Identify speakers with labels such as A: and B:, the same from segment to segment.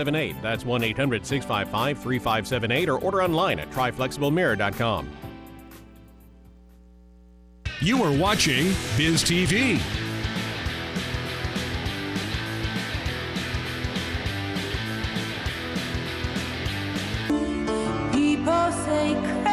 A: 78. That's 1 800 655 3578 or order online at tryflexiblemirror.com.
B: You are watching Biz TV.
C: People say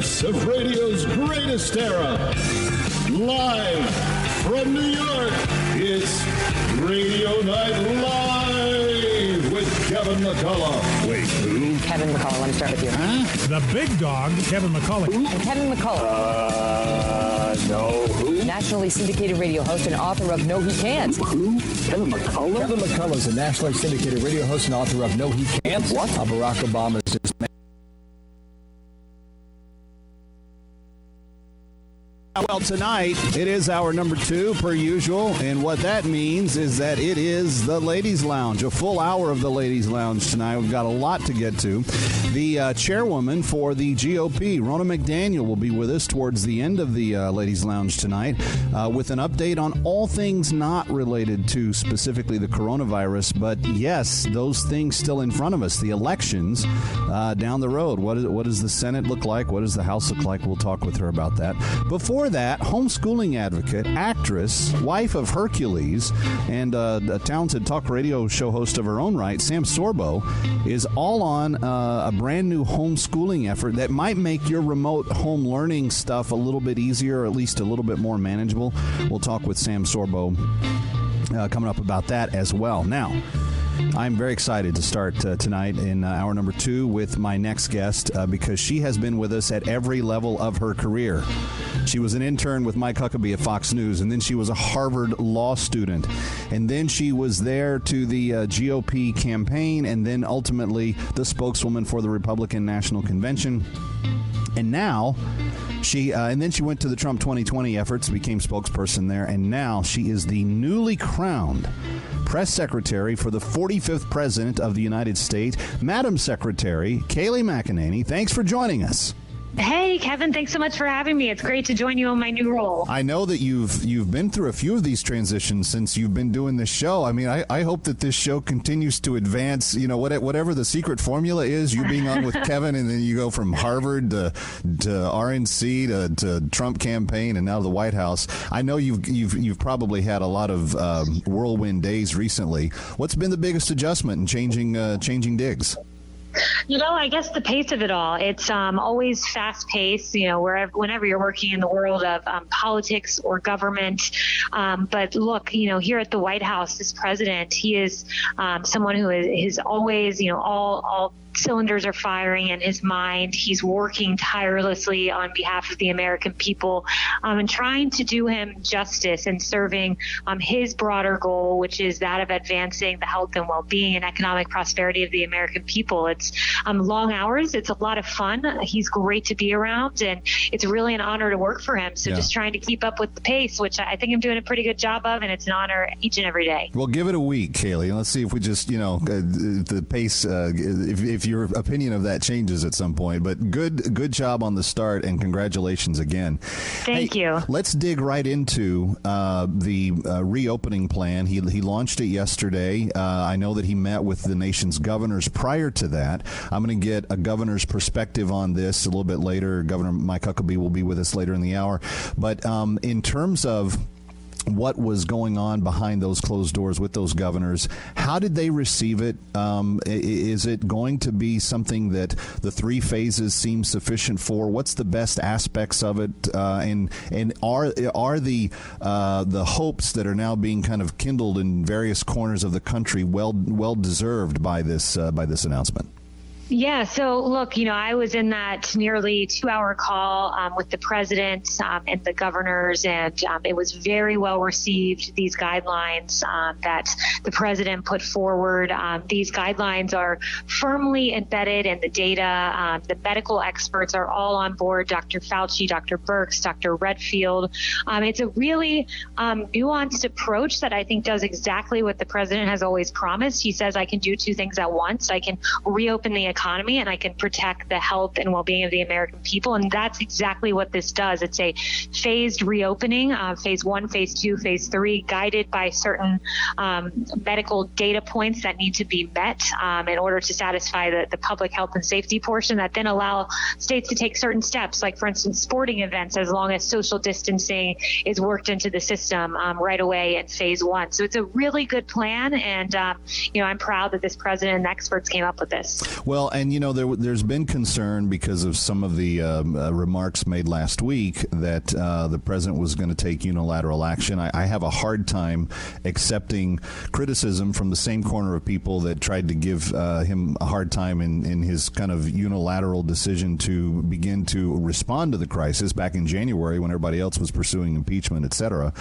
D: birthplace of radio's greatest era, live from New York, it's Radio Night Live with Kevin McCullough. Wait, who?
E: Kevin McCullough, let me start with you.
F: The big dog, Kevin McCullough.
E: Kevin McCullough,
D: Uh, no, who?
E: nationally syndicated radio host and author of No He Can't.
D: Who? Kevin McCullough?
G: Kevin McCullough is a nationally syndicated radio host and author of No He Can't.
D: What?
G: How Barack Obama's
H: Well, tonight it is our number two, per usual, and what that means is that it is the Ladies' Lounge, a full hour of the Ladies' Lounge tonight. We've got a lot to get to. The uh, chairwoman for the GOP, Ronna McDaniel, will be with us towards the end of the uh, Ladies' Lounge tonight uh, with an update on all things not related to specifically the coronavirus, but yes, those things still in front of us. The elections uh, down the road. What, is, what does the Senate look like? What does the House look like? We'll talk with her about that. Before that, homeschooling advocate, actress, wife of Hercules, and uh, a talented talk radio show host of her own right, Sam Sorbo, is all on uh, a brand new homeschooling effort that might make your remote home learning stuff a little bit easier, or at least a little bit more manageable. We'll talk with Sam Sorbo uh, coming up about that as well. Now, I'm very excited to start uh, tonight in uh, hour number two with my next guest uh, because she has been with us at every level of her career. She was an intern with Mike Huckabee at Fox News, and then she was a Harvard law student. And then she was there to the uh, GOP campaign, and then ultimately the spokeswoman for the Republican National Convention. And now she, uh, and then she went to the Trump 2020 efforts, became spokesperson there, and now she is the newly crowned press secretary for the 45th president of the United States, Madam Secretary Kayleigh McEnany. Thanks for joining us.
I: Hey, Kevin, thanks so much for having me. It's great to join you on my new role.
H: I know that you've you've been through a few of these transitions since you've been doing this show. I mean, I, I hope that this show continues to advance. You know, what, whatever the secret formula is, you being on with Kevin, and then you go from Harvard to, to RNC to, to Trump campaign, and now the White House. I know you've you've you've probably had a lot of um, whirlwind days recently. What's been the biggest adjustment in changing uh, changing digs?
I: You know, I guess the pace of it all. It's um, always fast paced. You know, wherever whenever you're working in the world of um, politics or government. Um, but look, you know, here at the White House, this president, he is um, someone who is, is always, you know, all all cylinders are firing in his mind. He's working tirelessly on behalf of the American people um, and trying to do him justice and serving um, his broader goal, which is that of advancing the health and well-being and economic prosperity of the American people. It's um, long hours. It's a lot of fun. He's great to be around, and it's really an honor to work for him. So
H: Yeah.
I: just trying to keep up with the pace, which I think I'm doing a pretty good job of, and it's an honor each and every day.
H: Well, give it a week, Kayleigh. And let's see if we just, you know, uh, the pace. Uh, if, if your opinion of that changes at some point. But good, good job on the start, and congratulations again.
I: Thank
H: Hey,
I: you.
H: Let's dig right into uh, the uh, reopening plan. He he launched it yesterday. Uh, I know that he met with the nation's governors prior to that. I'm going to get a governor's perspective on this a little bit later. Governor Mike Huckabee will be with us later in the hour. But um, in terms of what was going on behind those closed doors with those governors. How did they receive it? Um, is it going to be something that the three phases seem sufficient for? What's the best aspects of it? Uh, and and are are the uh, the hopes that are now being kind of kindled in various corners of the country well well deserved by this uh, by this announcement?
I: Yeah, so look, you know, I was in that nearly two hour call um, with the president um, and the governors, and um, it was very well received. These guidelines um, that the president put forward, um, these guidelines are firmly embedded in the data. Um, the medical experts are all on board Dr. Fauci, Dr. Birx, Dr. Redfield. it's a really nuanced approach that I think does exactly what the president has always promised. He says, I can do two things at once. I can reopen the economy economy and I can protect the health and well being of the American people. And that's exactly what this does. It's a phased reopening, uh, phase one, phase two, phase three, guided by certain um, medical data points that need to be met um, in order to satisfy the, the public health and safety portion that then allow states to take certain steps, like, for instance, sporting events, as long as social distancing is worked into the system um, right away in phase one. So it's a really good plan. And, um, you know, I'm proud that this president and experts came up with this.
H: Well, and you know, there, has been concern because of some of the um, uh, remarks made last week that uh, the president was going to take unilateral action. I, I, have a hard time accepting criticism from the same corner of people that tried to give uh, him a hard time in, in his kind of unilateral decision to begin to respond to the crisis back in January when everybody else was pursuing impeachment, et cetera.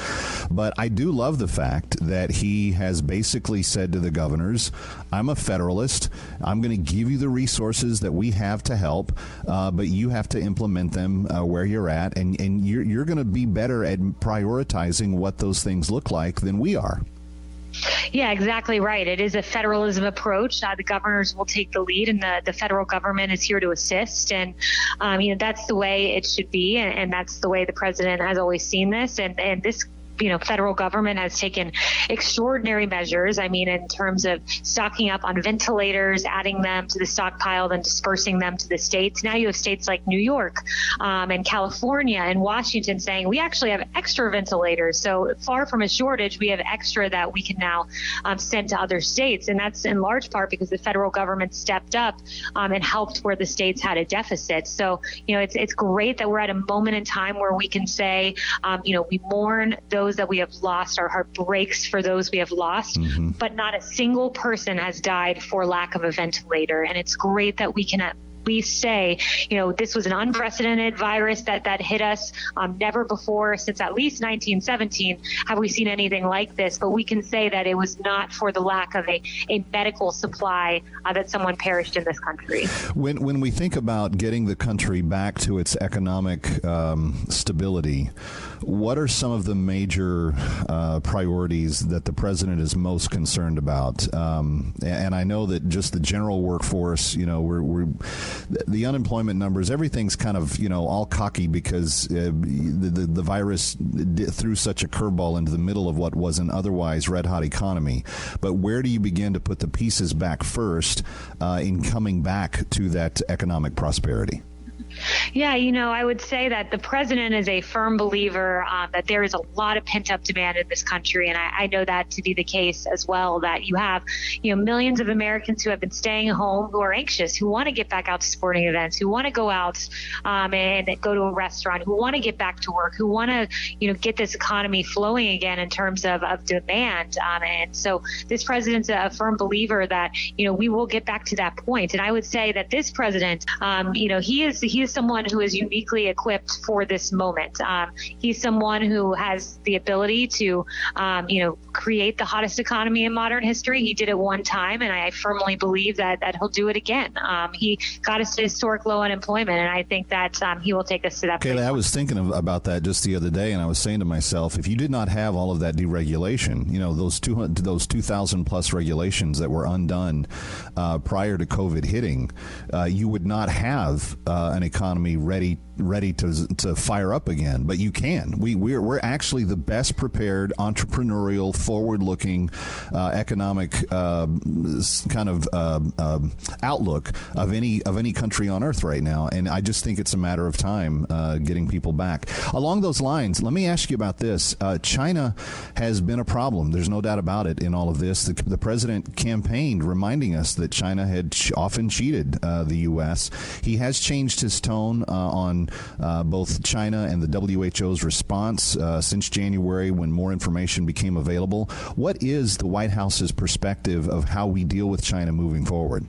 H: But I do love the fact that he has basically said to the governors, I'm a federalist. I'm going to give you the resources that we have to help, uh, but you have to implement them uh, where you're at, and, and you're, you're going to be better at prioritizing what those things look like than we are.
I: Yeah, exactly right. It is a federalism approach. Uh, the governors will take the lead, and the, the federal government is here to assist. And um, you know that's the way it should be, and, and, that's the way the president has always seen this. And and this you know, federal government has taken extraordinary measures. I mean, in terms of stocking up on ventilators, adding them to the stockpile, then dispersing them to the states. Now you have states like New York um, and California and Washington saying we actually have extra ventilators. So far from a shortage, we have extra that we can now um, send to other states, and that's in large part because the federal government stepped up um, and helped where the states had a deficit. So you know, it's it's great that we're at a moment in time where we can say, um, you know, we mourn those those that we have lost. Our heart breaks for those we have lost, mm-hmm. but not a single person has died for lack of a ventilator. And it's great that we can at least say, you know, this was an unprecedented virus that, that hit us. Um, never before, since at least 1917, have we seen anything like this. But we can say that it was not for the lack of a, a medical supply uh, that someone perished in this country.
H: When, when we think about getting the country back to its economic um, stability, what are some of the major uh, priorities that the president is most concerned about? Um, and I know that just the general workforce, you know, we're, we're the unemployment numbers, everything's kind of you know all cocky because uh, the, the, the virus threw such a curveball into the middle of what was an otherwise red hot economy. But where do you begin to put the pieces back first uh, in coming back to that economic prosperity?
I: Yeah, you know, I would say that the president is a firm believer um, that there is a lot of pent up demand in this country. And I, I, know that to be the case as well, that you have, you know, millions of Americans who have been staying home who are anxious, who want to get back out to sporting events, who want to go out um, and go to a restaurant, who want to get back to work, who want to, you know, get this economy flowing again in terms of, of demand. Um, and so this president's a firm believer that, you know, we will get back to that point. And I would say that this president, um, you know, he is, he is someone who is uniquely equipped for this moment. Um, he's someone who has the ability to, um, you know, create the hottest economy in modern history. He did it one time, and I firmly believe that that he'll do it again. Um, he got us to historic low unemployment, and I think that um, he will take us to that.
H: Kayla, I was thinking of, about that just the other day, and I was saying to myself, if you did not have all of that deregulation, you know, those two those two thousand plus regulations that were undone uh, prior to COVID hitting, uh, you would not have uh, an economy ready ready to to fire up again. But you can. We we're we're actually the best prepared entrepreneurial, forward looking, uh, economic uh, kind of uh, outlook of any of any country on earth right now. And I just think it's a matter of time uh, getting people back. Along those lines, let me ask you about this. Uh, China has been a problem. There's no doubt about it in all of this. The, the president campaigned reminding us that China had ch- often cheated uh, the U.S. He has changed his tone on uh, both China and the WHO's response uh, since January when more information became available. What is the White House's perspective of how we deal with China moving forward?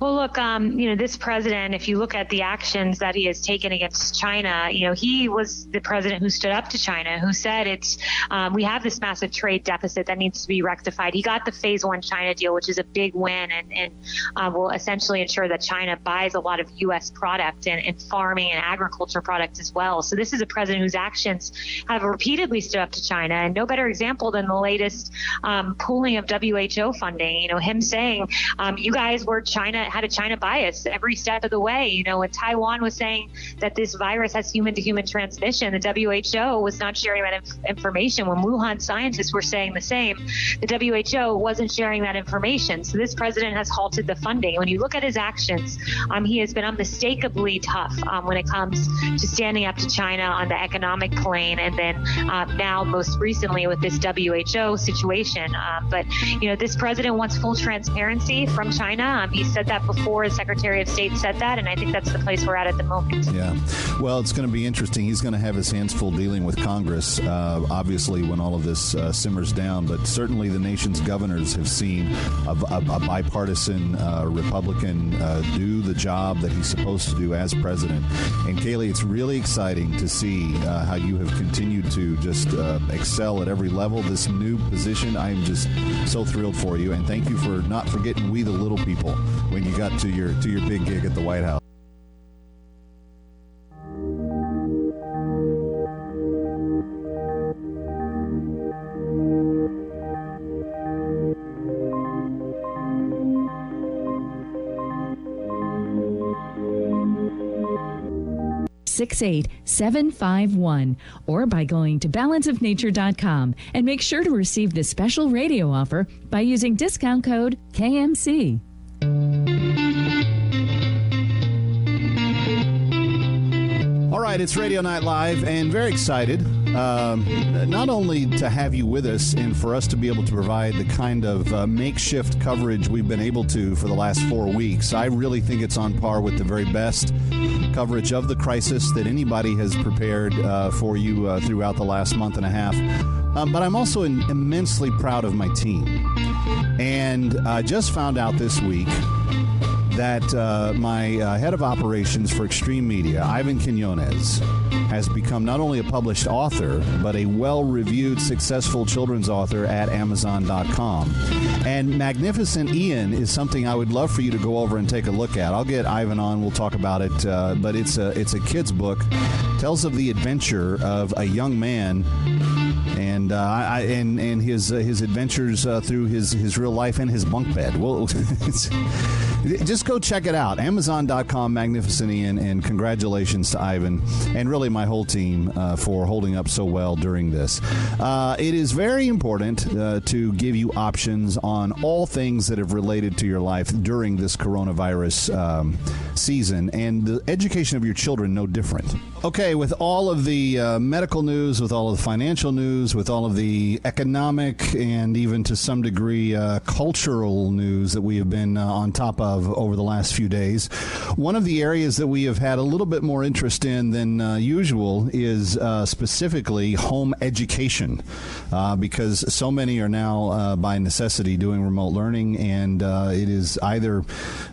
I: Well, look, um, you know, this president, if you look at the actions that he has taken against China, you know, he was the president who stood up to China, who said it's um, we have this massive trade deficit that needs to be rectified. He got the phase one China deal, which is a big win, and, and uh, will essentially ensure that China buys a lot of U.S. product and, and farming and agriculture products as well. So this is a president whose actions have repeatedly stood up to China, and no better example than the latest um, pooling of WHO funding. You know, him saying, um, "You guys were China had a China bias every step of the way." You know, when Taiwan was saying that this virus has human-to-human transmission, the WHO was not sharing that inf- information. When Wuhan scientists were saying the same, the WHO wasn't sharing that information. So this president has halted the funding. When you look at his actions, um, he has been unmistakably tough um, when it comes to standing up to China on the economic plane, and then uh, now most recently with this WHO situation. Um, but you know, this president wants full transparency from China. Um, he said that before. The Secretary of State said that, and I think that's the place we're at at the moment.
H: Yeah. Well, it's going to be interesting. He's going to have his hands full dealing with Congress, uh, obviously, when all of this uh, simmers down. But certainly the nation's governors have seen a, a, a bipartisan uh, Republican uh, do the job that he's supposed to do as president. And Kayleigh, it's really exciting to see uh, how you have continued to just uh, excel at every level. This new position, I am just so thrilled for you. And thank you for not forgetting we the little people when you got to your to your big gig at the White House.
J: Six eight seven five one, or by going to balanceofnature.com and make sure to receive this special radio offer by using discount code KMC.
H: All right, it's Radio Night Live, and very excited um, not only to have you with us and for us to be able to provide the kind of uh, makeshift coverage we've been able to for the last four weeks. I really think it's on par with the very best coverage of the crisis that anybody has prepared uh, for you uh, throughout the last month and a half. Um, but I'm also in, immensely proud of my team. And I just found out this week that uh, my uh, head of operations for Extreme Media, Ivan Quinones, has become not only a published author, but a well reviewed, successful children's author at Amazon.com. And Magnificent Ian is something I would love for you to go over and take a look at. I'll get Ivan on, we'll talk about it, uh, but it's a, it's a kid's book, tells of the adventure of a young man and uh, I, and and his uh, his adventures uh, through his his real life and his bunk bed. Well, just go check it out. Amazon.com, Magnificent Ian, and congratulations to Ivan and really my whole team uh, for holding up so well during this. Uh, it is very important uh, to give you options on all things that have related to your life during this coronavirus um, season, and the education of your children no different. Okay, with all of the medical news, with all of the financial news, with all of the economic and even to some degree uh, cultural news that we have been uh, on top of over the last few days. One of the areas that we have had a little bit more interest in than uh, usual is uh, specifically home education, uh, because so many are now uh, by necessity doing remote learning, and it has either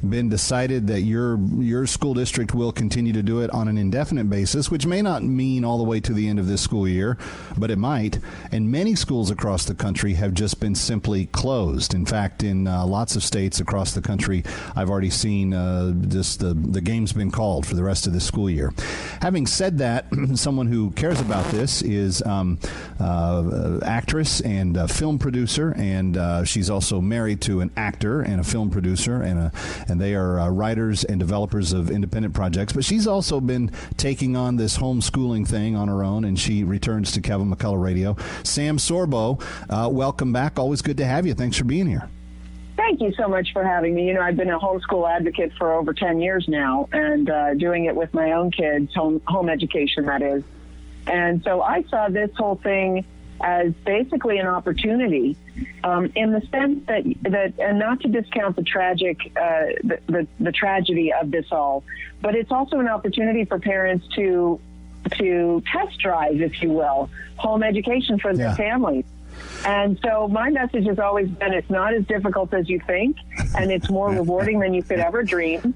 H: been decided that your your school district will continue to do it on an indefinite basis, which may not mean all the way to the end of this school year, but it might. And many schools across the country have just been simply closed. In fact, in uh, lots of states across the country, I've already seen uh, just the, the game's been called for the rest of the school year. Having said that, someone who cares about this is um, uh, actress and film producer, and uh, she's also married to an actor and a film producer, and a, and they are uh, writers and developers of independent projects. But she's also been taking on this homeschooling thing on her own, and she returns to Kevin McCullough Radio. Sam Sorbo, uh, welcome back. Always good to have you. Thanks for being here.
K: Thank you so much for having me. You know, I've been a homeschool advocate for over 10 years now and uh, doing it with my own kids, home, home education, that is. And so I saw this whole thing as basically an opportunity um, in the sense that, that, and not to discount the tragic, uh, the, the, the tragedy of this all, but it's also an opportunity for parents to to test drive, if you will, home education for their
H: Yeah.
K: families. And so my message has always been it's not as difficult as you think. and it's more rewarding than you could ever dream.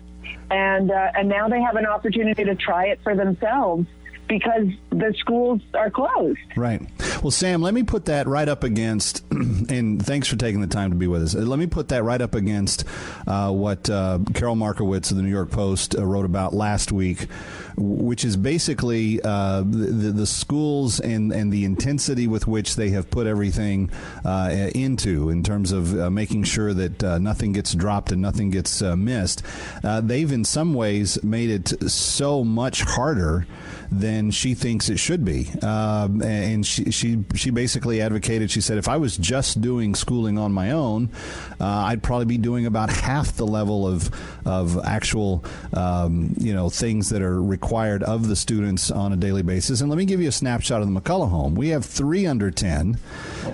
K: And uh, and now they have an opportunity to try it for themselves because the schools are closed.
H: Right. Well, Sam, let me put that right up against, and thanks for taking the time to be with us. Let me put that right up against uh, what uh, Carol Markowitz of the New York Post uh, wrote about last week, which is basically uh, the, the schools and, and the intensity with which they have put everything uh, into in terms of uh, making sure that nothing gets dropped and nothing gets missed. they've, in some ways, made it so much harder than she thinks it should be. Um, and she, she she basically advocated. She said, if I was just doing schooling on my own, uh, I'd probably be doing about half the level of of actual um, you know things that are required of the students on a daily basis. And let me give you a snapshot of the McCullough home. We have three under ten,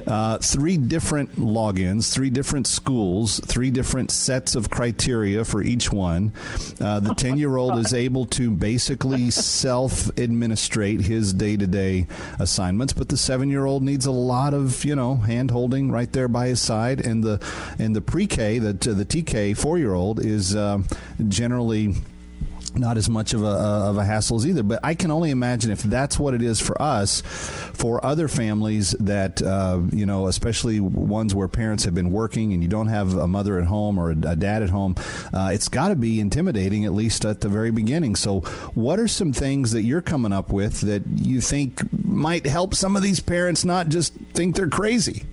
H: uh, three different logins, three different schools, three different sets of criteria for each one. Uh, the ten year old is able to basically self administrate his day to day assignments, but the seven year old needs a lot of you know hand holding right there by his side, and the and the pre K, the the TK four year old is uh, generally not as much of a, of a hassle as either. But I can only imagine if that's what it is for us, for other families that, uh, you know, especially ones where parents have been working and you don't have a mother at home or a, a dad at home, uh, it's got to be intimidating, at least at the very beginning. So, what are some things that you're coming up with that you think might help some of these parents not just think they're crazy?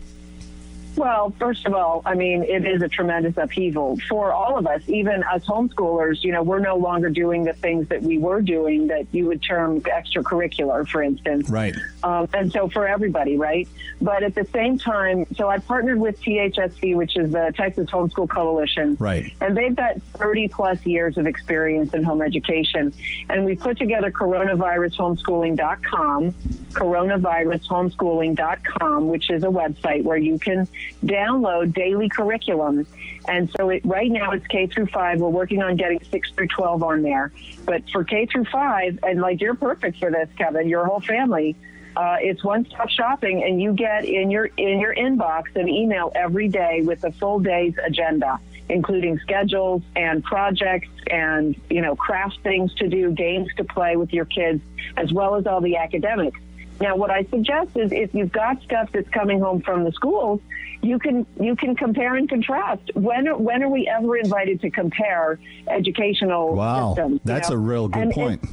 K: Well, first of all, I mean, it is a tremendous upheaval for all of us, even as homeschoolers. You know, we're no longer doing the things that we were doing that you would term extracurricular, for instance.
H: Right.
K: Um, and so for everybody, right? But at the same time, so I partnered with THSC, which is the Texas Homeschool Coalition.
H: Right.
K: And they've got 30 plus years of experience in home education. And we put together coronavirushomeschooling.com, coronavirushomeschooling.com, which is a website where you can download daily curriculum. And so it, right now it's K through five. We're working on getting six through 12 on there. But for K through five, and like you're perfect for this, Kevin, your whole family, uh, it's one-stop shopping, and you get in your in your inbox an email every day with the full day's agenda, including schedules and projects and you know craft things to do, games to play with your kids, as well as all the academics. Now, what I suggest is if you've got stuff that's coming home from the schools, you can you can compare and contrast. When are, when are we ever invited to compare educational
H: wow,
K: systems?
H: that's
K: know?
H: a real good
K: and
H: point.
K: It,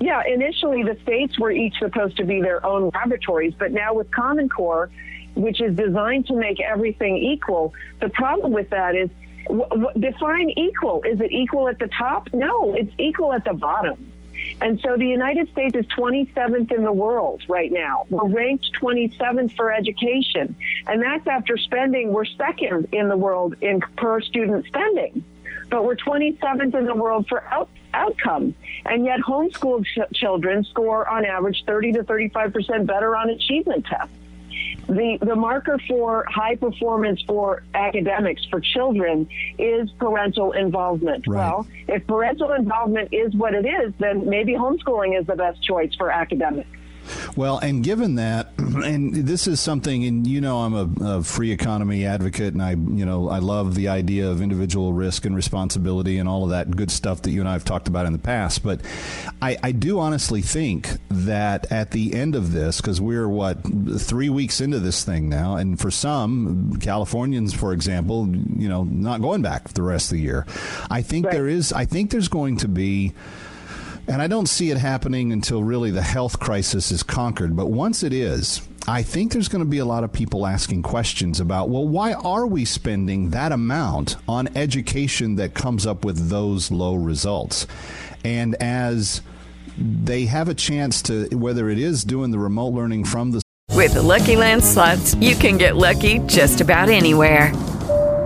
K: yeah, initially the states were each supposed to be their own laboratories, but now with Common Core, which is designed to make everything equal, the problem with that is w- w- define equal. Is it equal at the top? No, it's equal at the bottom. And so the United States is 27th in the world right now. We're ranked 27th for education. And that's after spending, we're second in the world in per student spending. But we're 27th in the world for out, outcome. And yet homeschooled ch- children score on average 30 to 35% better on achievement tests the, the marker for high performance for academics for children is parental involvement.
H: Right.
K: Well, if parental involvement is what it is, then maybe homeschooling is the best choice for academics.
H: Well, and given that, and this is something, and you know, I'm a, a, free economy advocate, and I, you know, I love the idea of individual risk and responsibility and all of that good stuff that you and I have talked about in the past. But I, I do honestly think that at the end of this, because we're what three weeks into this thing now, and for some Californians, for example, you know, not going back the rest of the year, I think
K: Right.
H: there is, I think there's going to be. And I don't see it happening until really the health crisis is conquered. But once it is, I think there's going to be a lot of people asking questions about, well, why are we spending that amount on education that comes up with those low results? And as they have a chance to, whether it is doing the remote learning from the
L: With the Lucky Land slots, you can get lucky just about anywhere.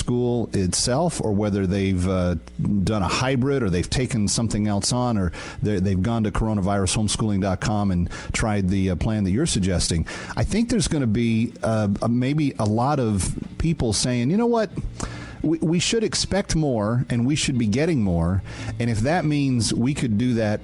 H: School itself or whether they've uh, done a hybrid or they've taken something else on or they- they've gone to coronavirushomeschooling.com and tried the uh, plan that you're suggesting, I think there's going to be uh, maybe a lot of people saying, you know what? We, we should expect more and we should be getting more. And if that means we could do that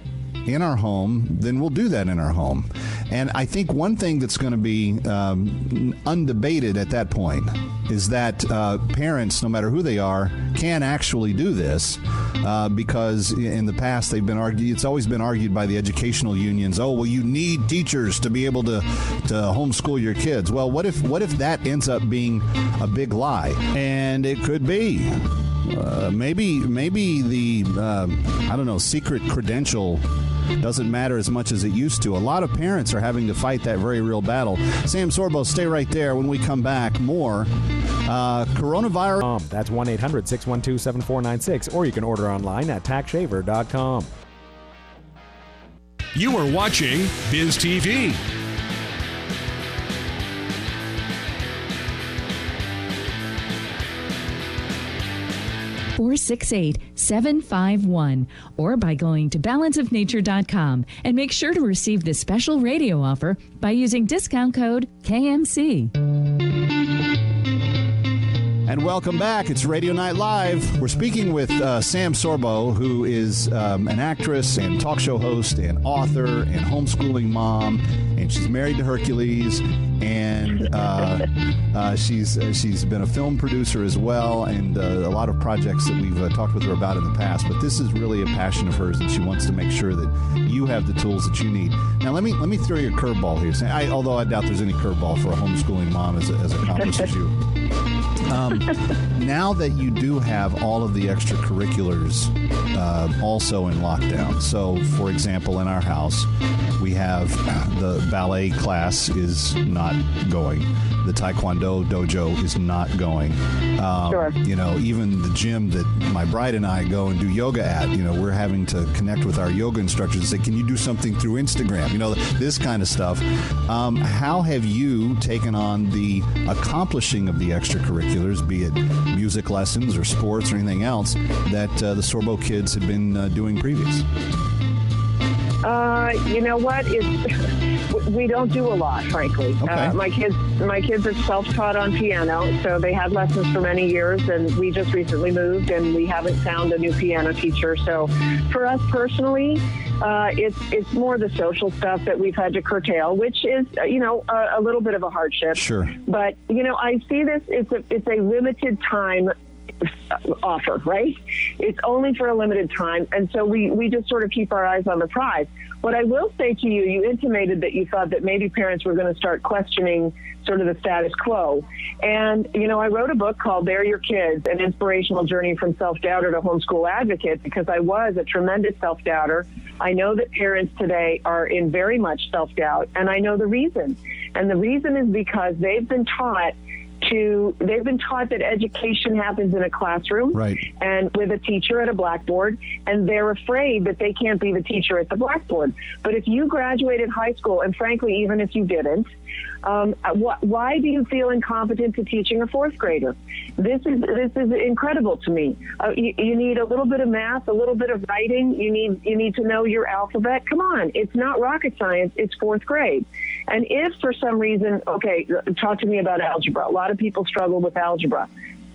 H: in our home, then we'll do that in our home. And I think one thing that's going to be um, undebated at that point is that uh, parents, no matter who they are, can actually do this uh, because in the past they've been argued. It's always been argued by the educational unions. Oh, well, you need teachers to be able to to homeschool your kids. Well, what if what if that ends up being a big lie? And it could be. Uh, maybe maybe the uh, I don't know secret credential doesn't matter as much as it used to. A lot of parents are having to fight that very real battle. Sam Sorbo, stay right there. When we come back, more uh, coronavirus.
M: Um, that's 1 800 612 7496, or you can order online at taxshaver.com.
B: You are watching Biz TV.
J: 468 751 or by going to balanceofnature.com and make sure to receive this special radio offer by using discount code KMC.
H: And welcome back. It's Radio Night Live. We're speaking with uh, Sam Sorbo, who is um, an actress and talk show host and author and homeschooling mom. And she's married to Hercules. And uh, uh, she's uh, she's been a film producer as well, and uh, a lot of projects that we've uh, talked with her about in the past. But this is really a passion of hers, and she wants to make sure that you have the tools that you need. Now, let me let me throw you a curveball here. I, although I doubt there's any curveball for a homeschooling mom as, as accomplished as you. Um, now that you do have all of the extracurriculars uh, also in lockdown, so for example, in our house, we have the ballet class is not going. The Taekwondo dojo is not going. Um,
K: Sure.
H: You know, even the gym that my bride and I go and do yoga at, you know, we're having to connect with our yoga instructors and say, can you do something through Instagram? You know, this kind of stuff. Um, how have you taken on the accomplishing of the extracurriculars, be it music lessons or sports or anything else, that uh, the Sorbo kids had been uh, doing previous?
K: Uh, you know what? It's we don't do a lot, frankly. Uh, my kids, my kids are self-taught on piano, so they had lessons for many years, and we just recently moved, and we haven't found a new piano teacher. So, for us personally, uh, it's it's more the social stuff that we've had to curtail, which is uh, you know a, a little bit of a hardship.
H: Sure.
K: But you know, I see this. It's a it's a limited time offer, right? It's only for a limited time, and so we we just sort of keep our eyes on the prize. What I will say to you, you intimated that you thought that maybe parents were going to start questioning sort of the status quo. And, you know, I wrote a book called They're Your Kids, an inspirational journey from self-doubter to homeschool advocate because I was a tremendous self-doubter. I know that parents today are in very much self-doubt, and I know the reason. And the reason is because they've been taught to they've been taught that education happens in a classroom
H: right.
K: and with a teacher at a blackboard and they're afraid that they can't be the teacher at the blackboard but if you graduated high school and frankly even if you didn't um, wh- why do you feel incompetent to teaching a fourth grader? This is this is incredible to me. Uh, you, you need a little bit of math, a little bit of writing. You need you need to know your alphabet. Come on, it's not rocket science. It's fourth grade. And if for some reason, okay, talk to me about algebra. A lot of people struggle with algebra.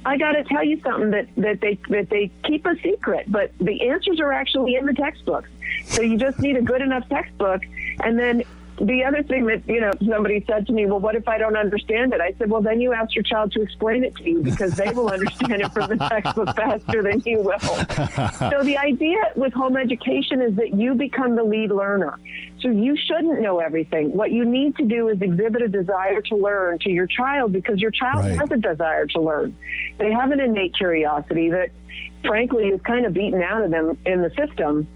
K: I got to tell you something that, that they that they keep a secret, but the answers are actually in the textbooks. So you just need a good enough textbook, and then the other thing that you know somebody said to me, well, what if I don't understand it? I said, well, then you ask your child to explain it to you because they will understand it from the textbook faster than you will. So the idea with home education is that you become the lead learner. So you shouldn't know everything. What you need to do is exhibit a desire to learn to your child because your child
N: Right.
K: has a desire to learn. They have an innate curiosity that, frankly, is kind of beaten out of them in the system.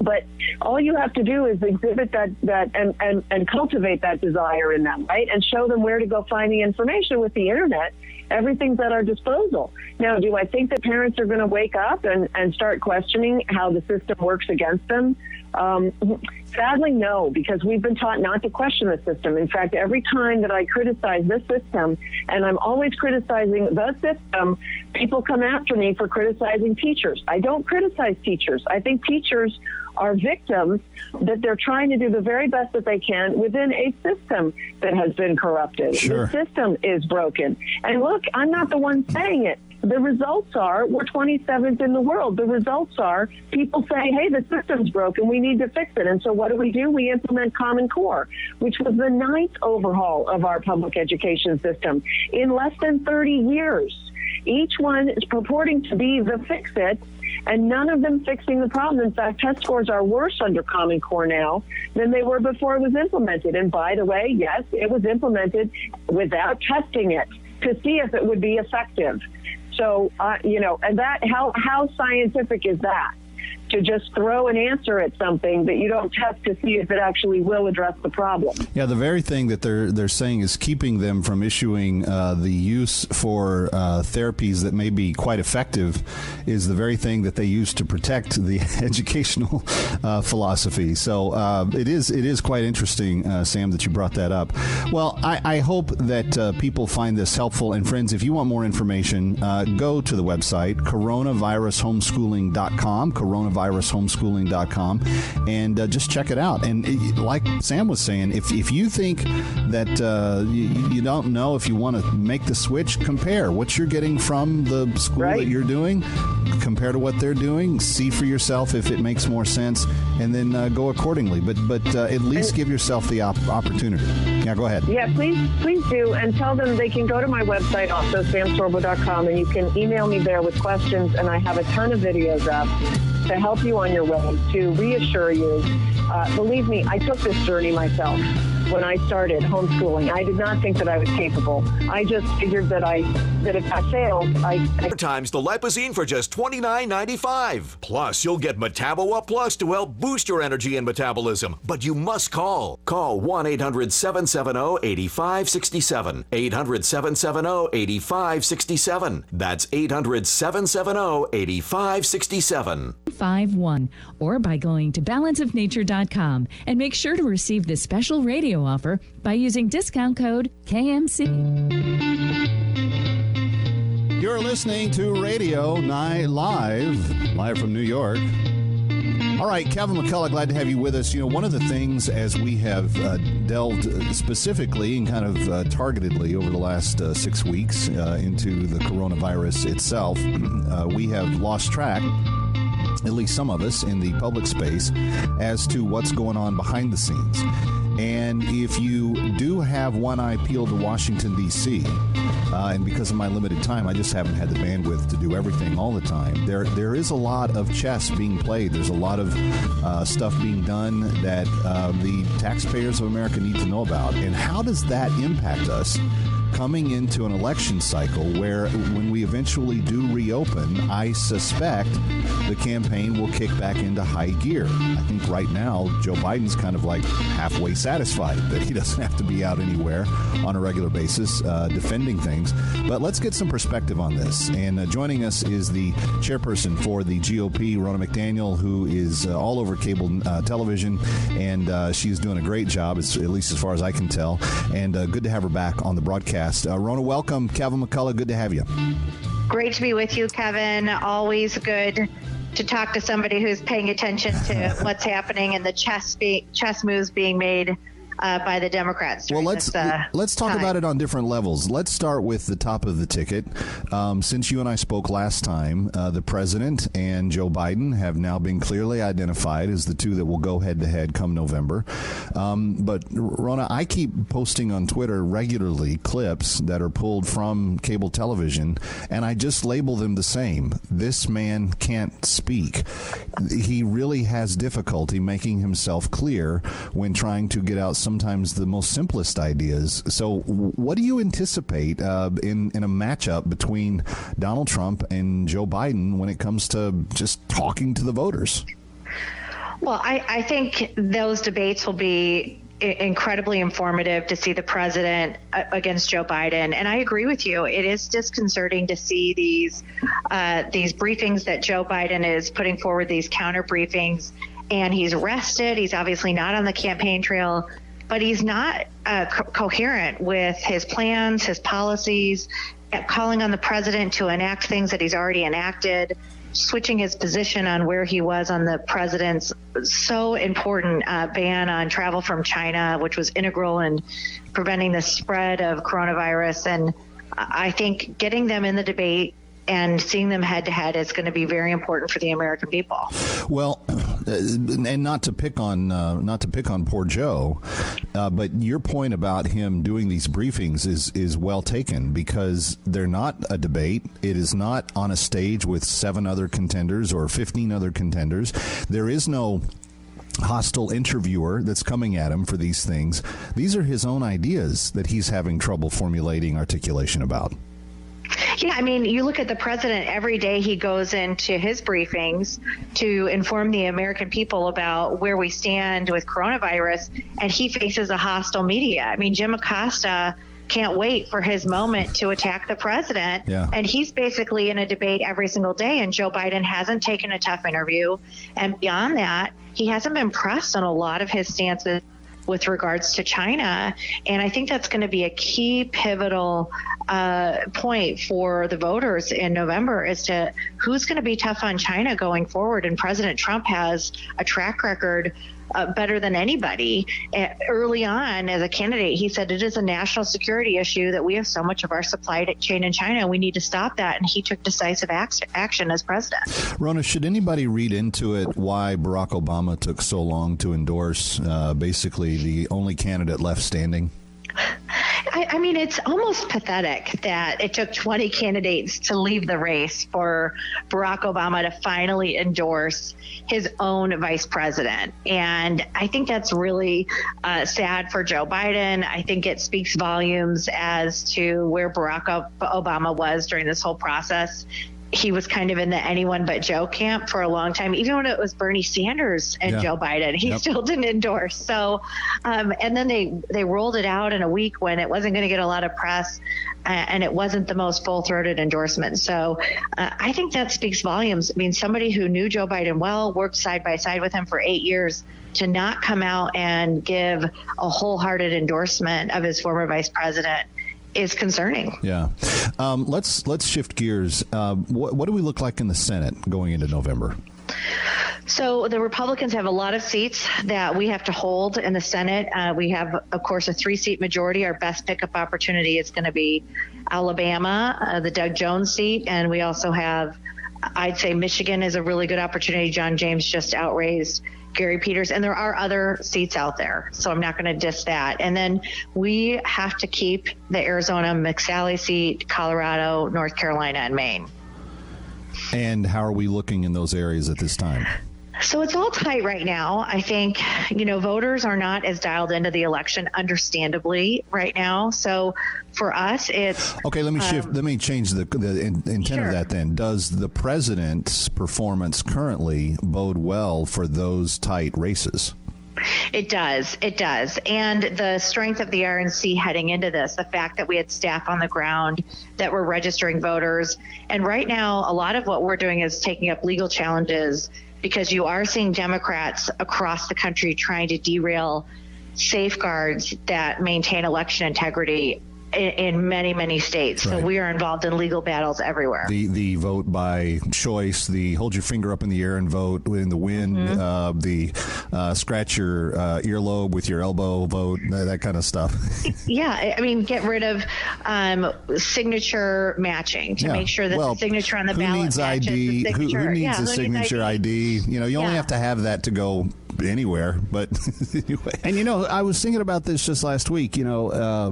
K: But all you have to do is exhibit that, that and, and, and cultivate that desire in them, right? And show them where to go find the information with the internet. Everything's at our disposal. Now, do I think that parents are going to wake up and, and start questioning how the system works against them? Um, sadly, no, because we've been taught not to question the system. In fact, every time that I criticize this system, and I'm always criticizing the system, people come after me for criticizing teachers. I don't criticize teachers. I think teachers are victims that they're trying to do the very best that they can within a system that has been corrupted.
H: Sure.
K: The system is broken. And look, I'm not the one saying it. The results are we're 27th in the world. The results are people say, hey, the system's broken. We need to fix it. And so what do we do? We implement Common Core, which was the ninth overhaul of our public education system in less than 30 years. Each one is purporting to be the fix it, and none of them fixing the problem. In fact, test scores are worse under Common Core now than they were before it was implemented. And by the way, yes, it was implemented without testing it to see if it would be effective. So, uh, you know, and that how how scientific is that? To just throw an answer at something that you don't test to see if it actually will address the problem.
H: Yeah, the very thing that they're they're saying is keeping them from issuing uh, the use for uh, therapies that may be quite effective is the very thing that they use to protect the educational uh, philosophy. So uh, it is it is quite interesting, uh, Sam, that you brought that up. Well, I, I hope that uh, people find this helpful. And friends, if you want more information, go to the website coronavirushomeschooling.com. Coronavirushomeschooling.com, and uh, just check it out. And it, like Sam was saying, if if you think that uh, you, you don't know if you want to make the switch, compare what you're getting from the school that you're doing, compare to what they're doing, see for yourself if it makes more sense, and then uh, go accordingly. But but uh, at least give yourself the op- opportunity. Yeah, go ahead.
K: Yeah, please, please do, and tell them they can go to my website, also samsorbo.com, and you can email me there with questions, and I have a ton of videos up to help you on your way, to reassure you. Uh, believe me, I took this journey myself when I started homeschooling. I did not think that I was capable. I just figured that I that if I failed, I, I
N: Times the Lipozene for just $29.95. Plus, you'll get Metabo Up Plus to help boost your energy and metabolism. But you must call. Call 1 800 770 8567. 800 770 8567. That's 800 770 8567.
J: 51 or by going to balanceofnature.com and make sure to receive this special radio offer by using discount code KMC.
H: You're listening to Radio Night Live, live from New York. All right, Kevin McCullough, glad to have you with us. You know, one of the things as we have uh, delved specifically and kind of uh, targetedly over the last uh, six weeks uh, into the coronavirus itself, uh, we have lost track at least some of us in the public space, as to what's going on behind the scenes. And if you do have one eye peeled to Washington, D.C., uh, and because of my limited time, I just haven't had the bandwidth to do everything all the time. There, there is a lot of chess being played. There's a lot of uh, stuff being done that uh, the taxpayers of America need to know about. And how does that impact us? Coming into an election cycle where, when we eventually do reopen, I suspect the campaign will kick back into high gear. I think right now, Joe Biden's kind of like halfway satisfied that he doesn't have to be out anywhere on a regular basis uh, defending things. But let's get some perspective on this. And uh, joining us is the chairperson for the GOP, Ronna McDaniel, who is uh, all over cable uh, television, and uh, she's doing a great job, at least as far as I can tell. And uh, good to have her back on the broadcast. Uh, Ronna, welcome. Kevin McCullough, good to have you.
O: Great to be with you, Kevin. Always good to talk to somebody who's paying attention to what's happening and the chess be- chess moves being made uh, by the Democrats.
H: Well, let's
O: this, uh,
H: let's talk
O: time.
H: about it on different levels. Let's start with the top of the ticket. Um, since you and I spoke last time, uh, the president and Joe Biden have now been clearly identified as the two that will go head to head come November. Um, but Ronna, I keep posting on Twitter regularly clips that are pulled from cable television, and I just label them the same. This man can't speak. He really has difficulty making himself clear when trying to get out sometimes the most simplest ideas. So, what do you anticipate uh, in in a matchup between Donald Trump and Joe Biden when it comes to just talking to the voters?
O: Well, I, I think those debates will be incredibly informative to see the president uh, against Joe Biden. And I agree with you. It is disconcerting to see these uh, these briefings that Joe Biden is putting forward, these counter briefings, and he's rested. He's obviously not on the campaign trail, but he's not uh, co- coherent with his plans, his policies, calling on the president to enact things that he's already enacted. Switching his position on where he was on the president's so important uh, ban on travel from China, which was integral in preventing the spread of coronavirus. And I think getting them in the debate and seeing them head to head is going to be very important for the American people.
H: Well, uh, and not to pick on uh, not to pick on poor Joe, uh, but your point about him doing these briefings is is well taken because they're not a debate. It is not on a stage with seven other contenders or fifteen other contenders. There is no hostile interviewer that's coming at him for these things. These are his own ideas that he's having trouble formulating articulation about.
O: Yeah, I mean, you look at the president every day he goes into his briefings to inform the American people about where we stand with coronavirus, and he faces a hostile media. I mean, Jim Acosta can't wait for his moment to attack the president.
H: Yeah.
O: And he's basically in a debate every single day, and Joe Biden hasn't taken a tough interview. And beyond that, he hasn't been pressed on a lot of his stances with regards to China. And I think that's going to be a key pivotal uh, point for the voters in November as to who's going to be tough on China going forward. And President Trump has a track record. Uh, better than anybody. Uh, early on, as a candidate, he said it is a national security issue that we have so much of our supply chain in China, we need to stop that. And he took decisive act- action as president.
H: Ronna, should anybody read into it why Barack Obama took so long to endorse uh, basically the only candidate left standing?
O: I, I, mean, it's almost pathetic that it took 20 candidates to leave the race for Barack Obama to finally endorse his own vice president. And I think that's really uh, sad for Joe Biden. I think it speaks volumes as to where Barack Obama was during this whole process he was kind of in the anyone but Joe camp for a long time. Even when it was Bernie Sanders and
H: Yeah.
O: Joe Biden, he
H: Yep.
O: still didn't endorse. So, um, and then they they rolled it out in a week when it wasn't going to get a lot of press, uh, and it wasn't the most full throated endorsement. So, uh, I think that speaks volumes. I mean, somebody who knew Joe Biden well, worked side by side with him for eight years. To not come out and give a wholehearted endorsement of his former vice president is concerning.
H: Yeah. Um, let's let's shift gears. Uh, what, what do we look like in the Senate going into November?
O: So the Republicans have a lot of seats that we have to hold in the Senate. Uh, we have, of course, a three-seat majority. Our best pickup opportunity is going to be Alabama, uh, the Doug Jones seat, and we also have, I'd say, Michigan is a really good opportunity. John James just outraised Gary Peters, and there are other seats out there, so I'm not going to diss that. And then we have to keep the Arizona McSally seat, Colorado, North Carolina, and Maine.
H: And how are we looking in those areas at this time?
O: So it's all tight right now. I think, you know, voters are not as dialed into the election, understandably, right now. So for us, it's.
H: Okay, let me
O: um,
H: shift. Let me change the, the in, intent of that. Then, does the president's performance currently bode well for those tight races?
O: It does. It does. And the strength of the RNC heading into this, the fact that we had staff on the ground that were registering voters. And right now, a lot of what we're doing is taking up legal challenges because you are seeing Democrats across the country trying to derail safeguards that maintain election integrity in, in many, many states. So we are involved in legal battles everywhere.
H: The the vote by choice, the hold your finger up in the air and vote in the wind,
O: Mm-hmm.
H: uh, the uh, scratch your uh, earlobe with your elbow vote, that, that kind of stuff.
O: Yeah, I- mean, get rid of um, signature matching to
H: Yeah.
O: make sure that
H: Well,
O: the signature on the
H: who
O: ballot
H: needs ID? Who, who needs
O: yeah,
H: a
O: who
H: signature ID? You know, you only have to have that to go anywhere. But anyway, And you know, I was thinking about this just last week. You know, uh,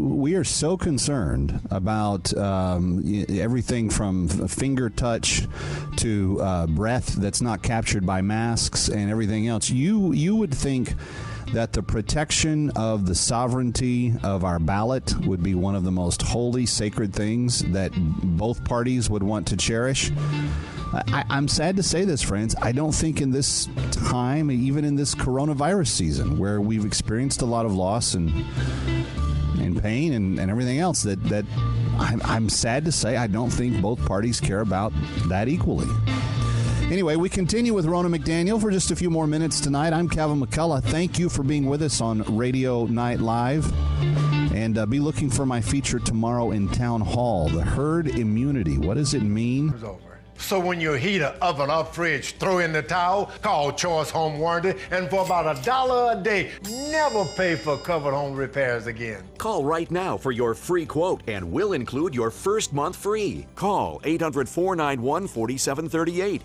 H: we are so concerned about um, everything from finger touch to uh, breath that's not captured by masks and everything else. You you would think that the protection of the sovereignty of our ballot would be one of the most holy, sacred things that both parties would want to cherish. I, I'm sad to say this, friends. I don't think in this time, even in this coronavirus season, where we've experienced a lot of loss and and pain and, and everything else, that that I'm, I'm sad to say I don't think both parties care about that equally. Anyway, we continue with Ronna McDaniel for just a few more minutes tonight. I'm Kevin McCullough. Thank you for being with us on Radio Night Live. And uh, be looking for my feature tomorrow in Town Hall the herd immunity. What does it mean?
P: So when your heater, oven, or fridge throw in the towel, call Choice Home Warranty, and for about a dollar a day, never pay for covered home repairs again.
N: Call right now for your free quote, and we'll include your first month free. Call 800 491 4738.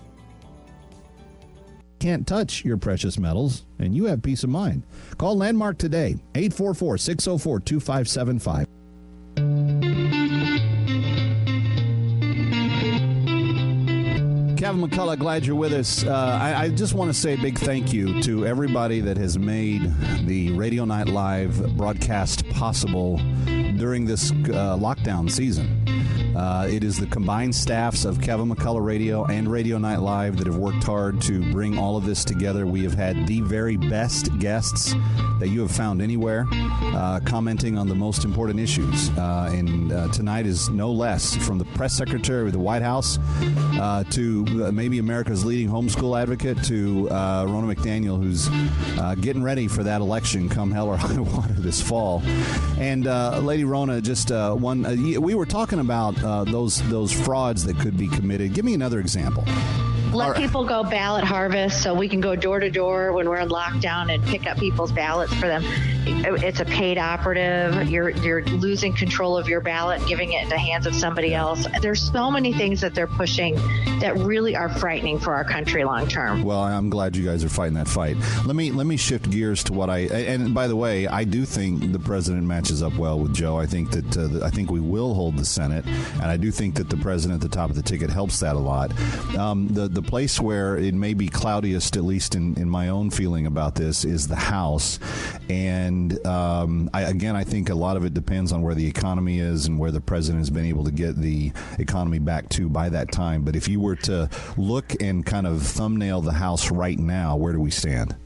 H: Can't touch your precious metals, and you have peace of mind. Call Landmark today, 844 604 2575. Kevin McCullough, glad you're with us. Uh, I, I, just want to say a big thank you to everybody that has made the Radio Night Live broadcast possible during this uh, lockdown season. Uh, it is the combined staffs of Kevin McCullough Radio and Radio Night Live that have worked hard to bring all of this together. We have had the very best guests that you have found anywhere uh, commenting on the most important issues. Uh, and uh, tonight is no less from the press secretary of the White House uh, to maybe America's leading homeschool advocate to uh, Ronna McDaniel, who's getting ready for that election come hell or high water this fall. And Lady Ronna, just one, we were talking about uh, those those frauds that could be committed. Give me another example.
O: Let right. people go ballot harvest so we can go door to door when we're in lockdown and pick up people's ballots for them. It's a paid operative. You're you're losing control of your ballot, giving it in the hands of somebody else. There's so many things that they're pushing that really are frightening for our country long term.
H: Well, I'm glad you guys are fighting that fight. Let me let me shift gears to what I and by the way, I do think the president matches up well with Joe. I think that uh, I think we will hold the Senate, and I do think that the president at the top of the ticket helps that a lot. Um, the the the place where it may be cloudiest, at least in, in my own feeling about this, is the House. And um, I, again, I think a lot of it depends on where the economy is and where the president has been able to get the economy back to by that time. But if you were to look and kind of thumbnail the House right now, where do we stand?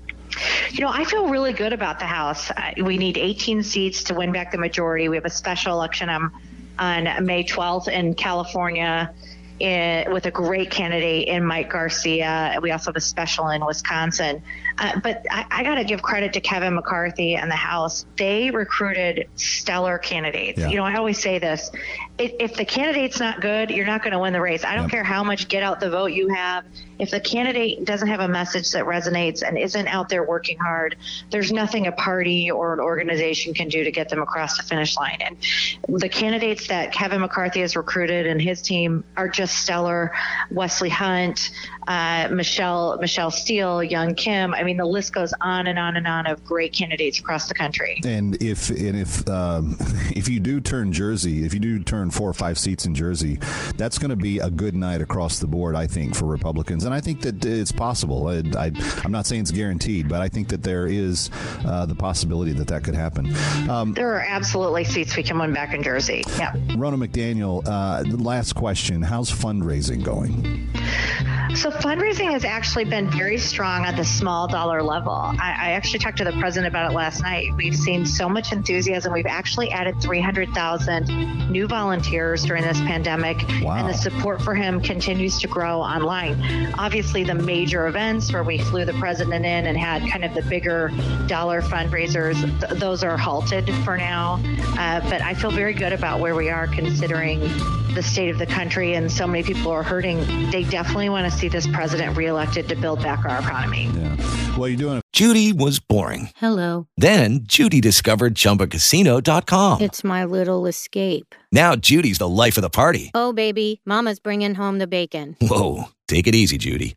O: You know, I feel really good about the House. We need 18 seats to win back the majority. We have a special election on, on May 12th in California in, with a great candidate in Mike Garcia. We also have a special in Wisconsin. Uh, but I, I got to give credit to Kevin McCarthy and the House. They recruited stellar candidates. Yeah. You know, I always say this if, if the candidate's not good, you're not going to win the race. I don't yep. care how much get out the vote you have. If the candidate doesn't have a message that resonates and isn't out there working hard, there's nothing a party or an organization can do to get them across the finish line. And the candidates that Kevin McCarthy has recruited and his team are just stellar. Wesley Hunt, uh, Michelle Michelle Steel, Young Kim. I mean, the list goes on and on and on of great candidates across the country.
H: And if and if um, if you do turn Jersey, if you do turn four or five seats in Jersey, that's going to be a good night across the board. I think for Republicans, and I think that it's possible. I, I, am not saying it's guaranteed, but I think that there is uh, the possibility that that could happen.
O: Um, there are absolutely seats we can win back in Jersey. Yeah.
H: Ronna McDaniel, uh, last question: How's fundraising going?
O: So fundraising has actually been very strong at the small dollar level. I, I, actually talked to the president about it last night. We've seen so much enthusiasm. We've actually added 300,000 new volunteers during this pandemic, wow. and the support for him continues to grow online. Obviously, the major events where we flew the president in and had kind of the bigger dollar fundraisers, th- those are halted for now. Uh, but I feel very good about where we are considering the state of the country and so many people are hurting. They definitely want to see this president reelected to build back our economy.
H: Yeah. Well, you're doing.
Q: Judy was boring.
R: Hello.
Q: Then Judy discovered ChumbaCasino.com.
R: It's my little escape.
Q: Now Judy's the life of the party.
R: Oh baby, Mama's bringing home the bacon.
Q: Whoa, take it easy, Judy.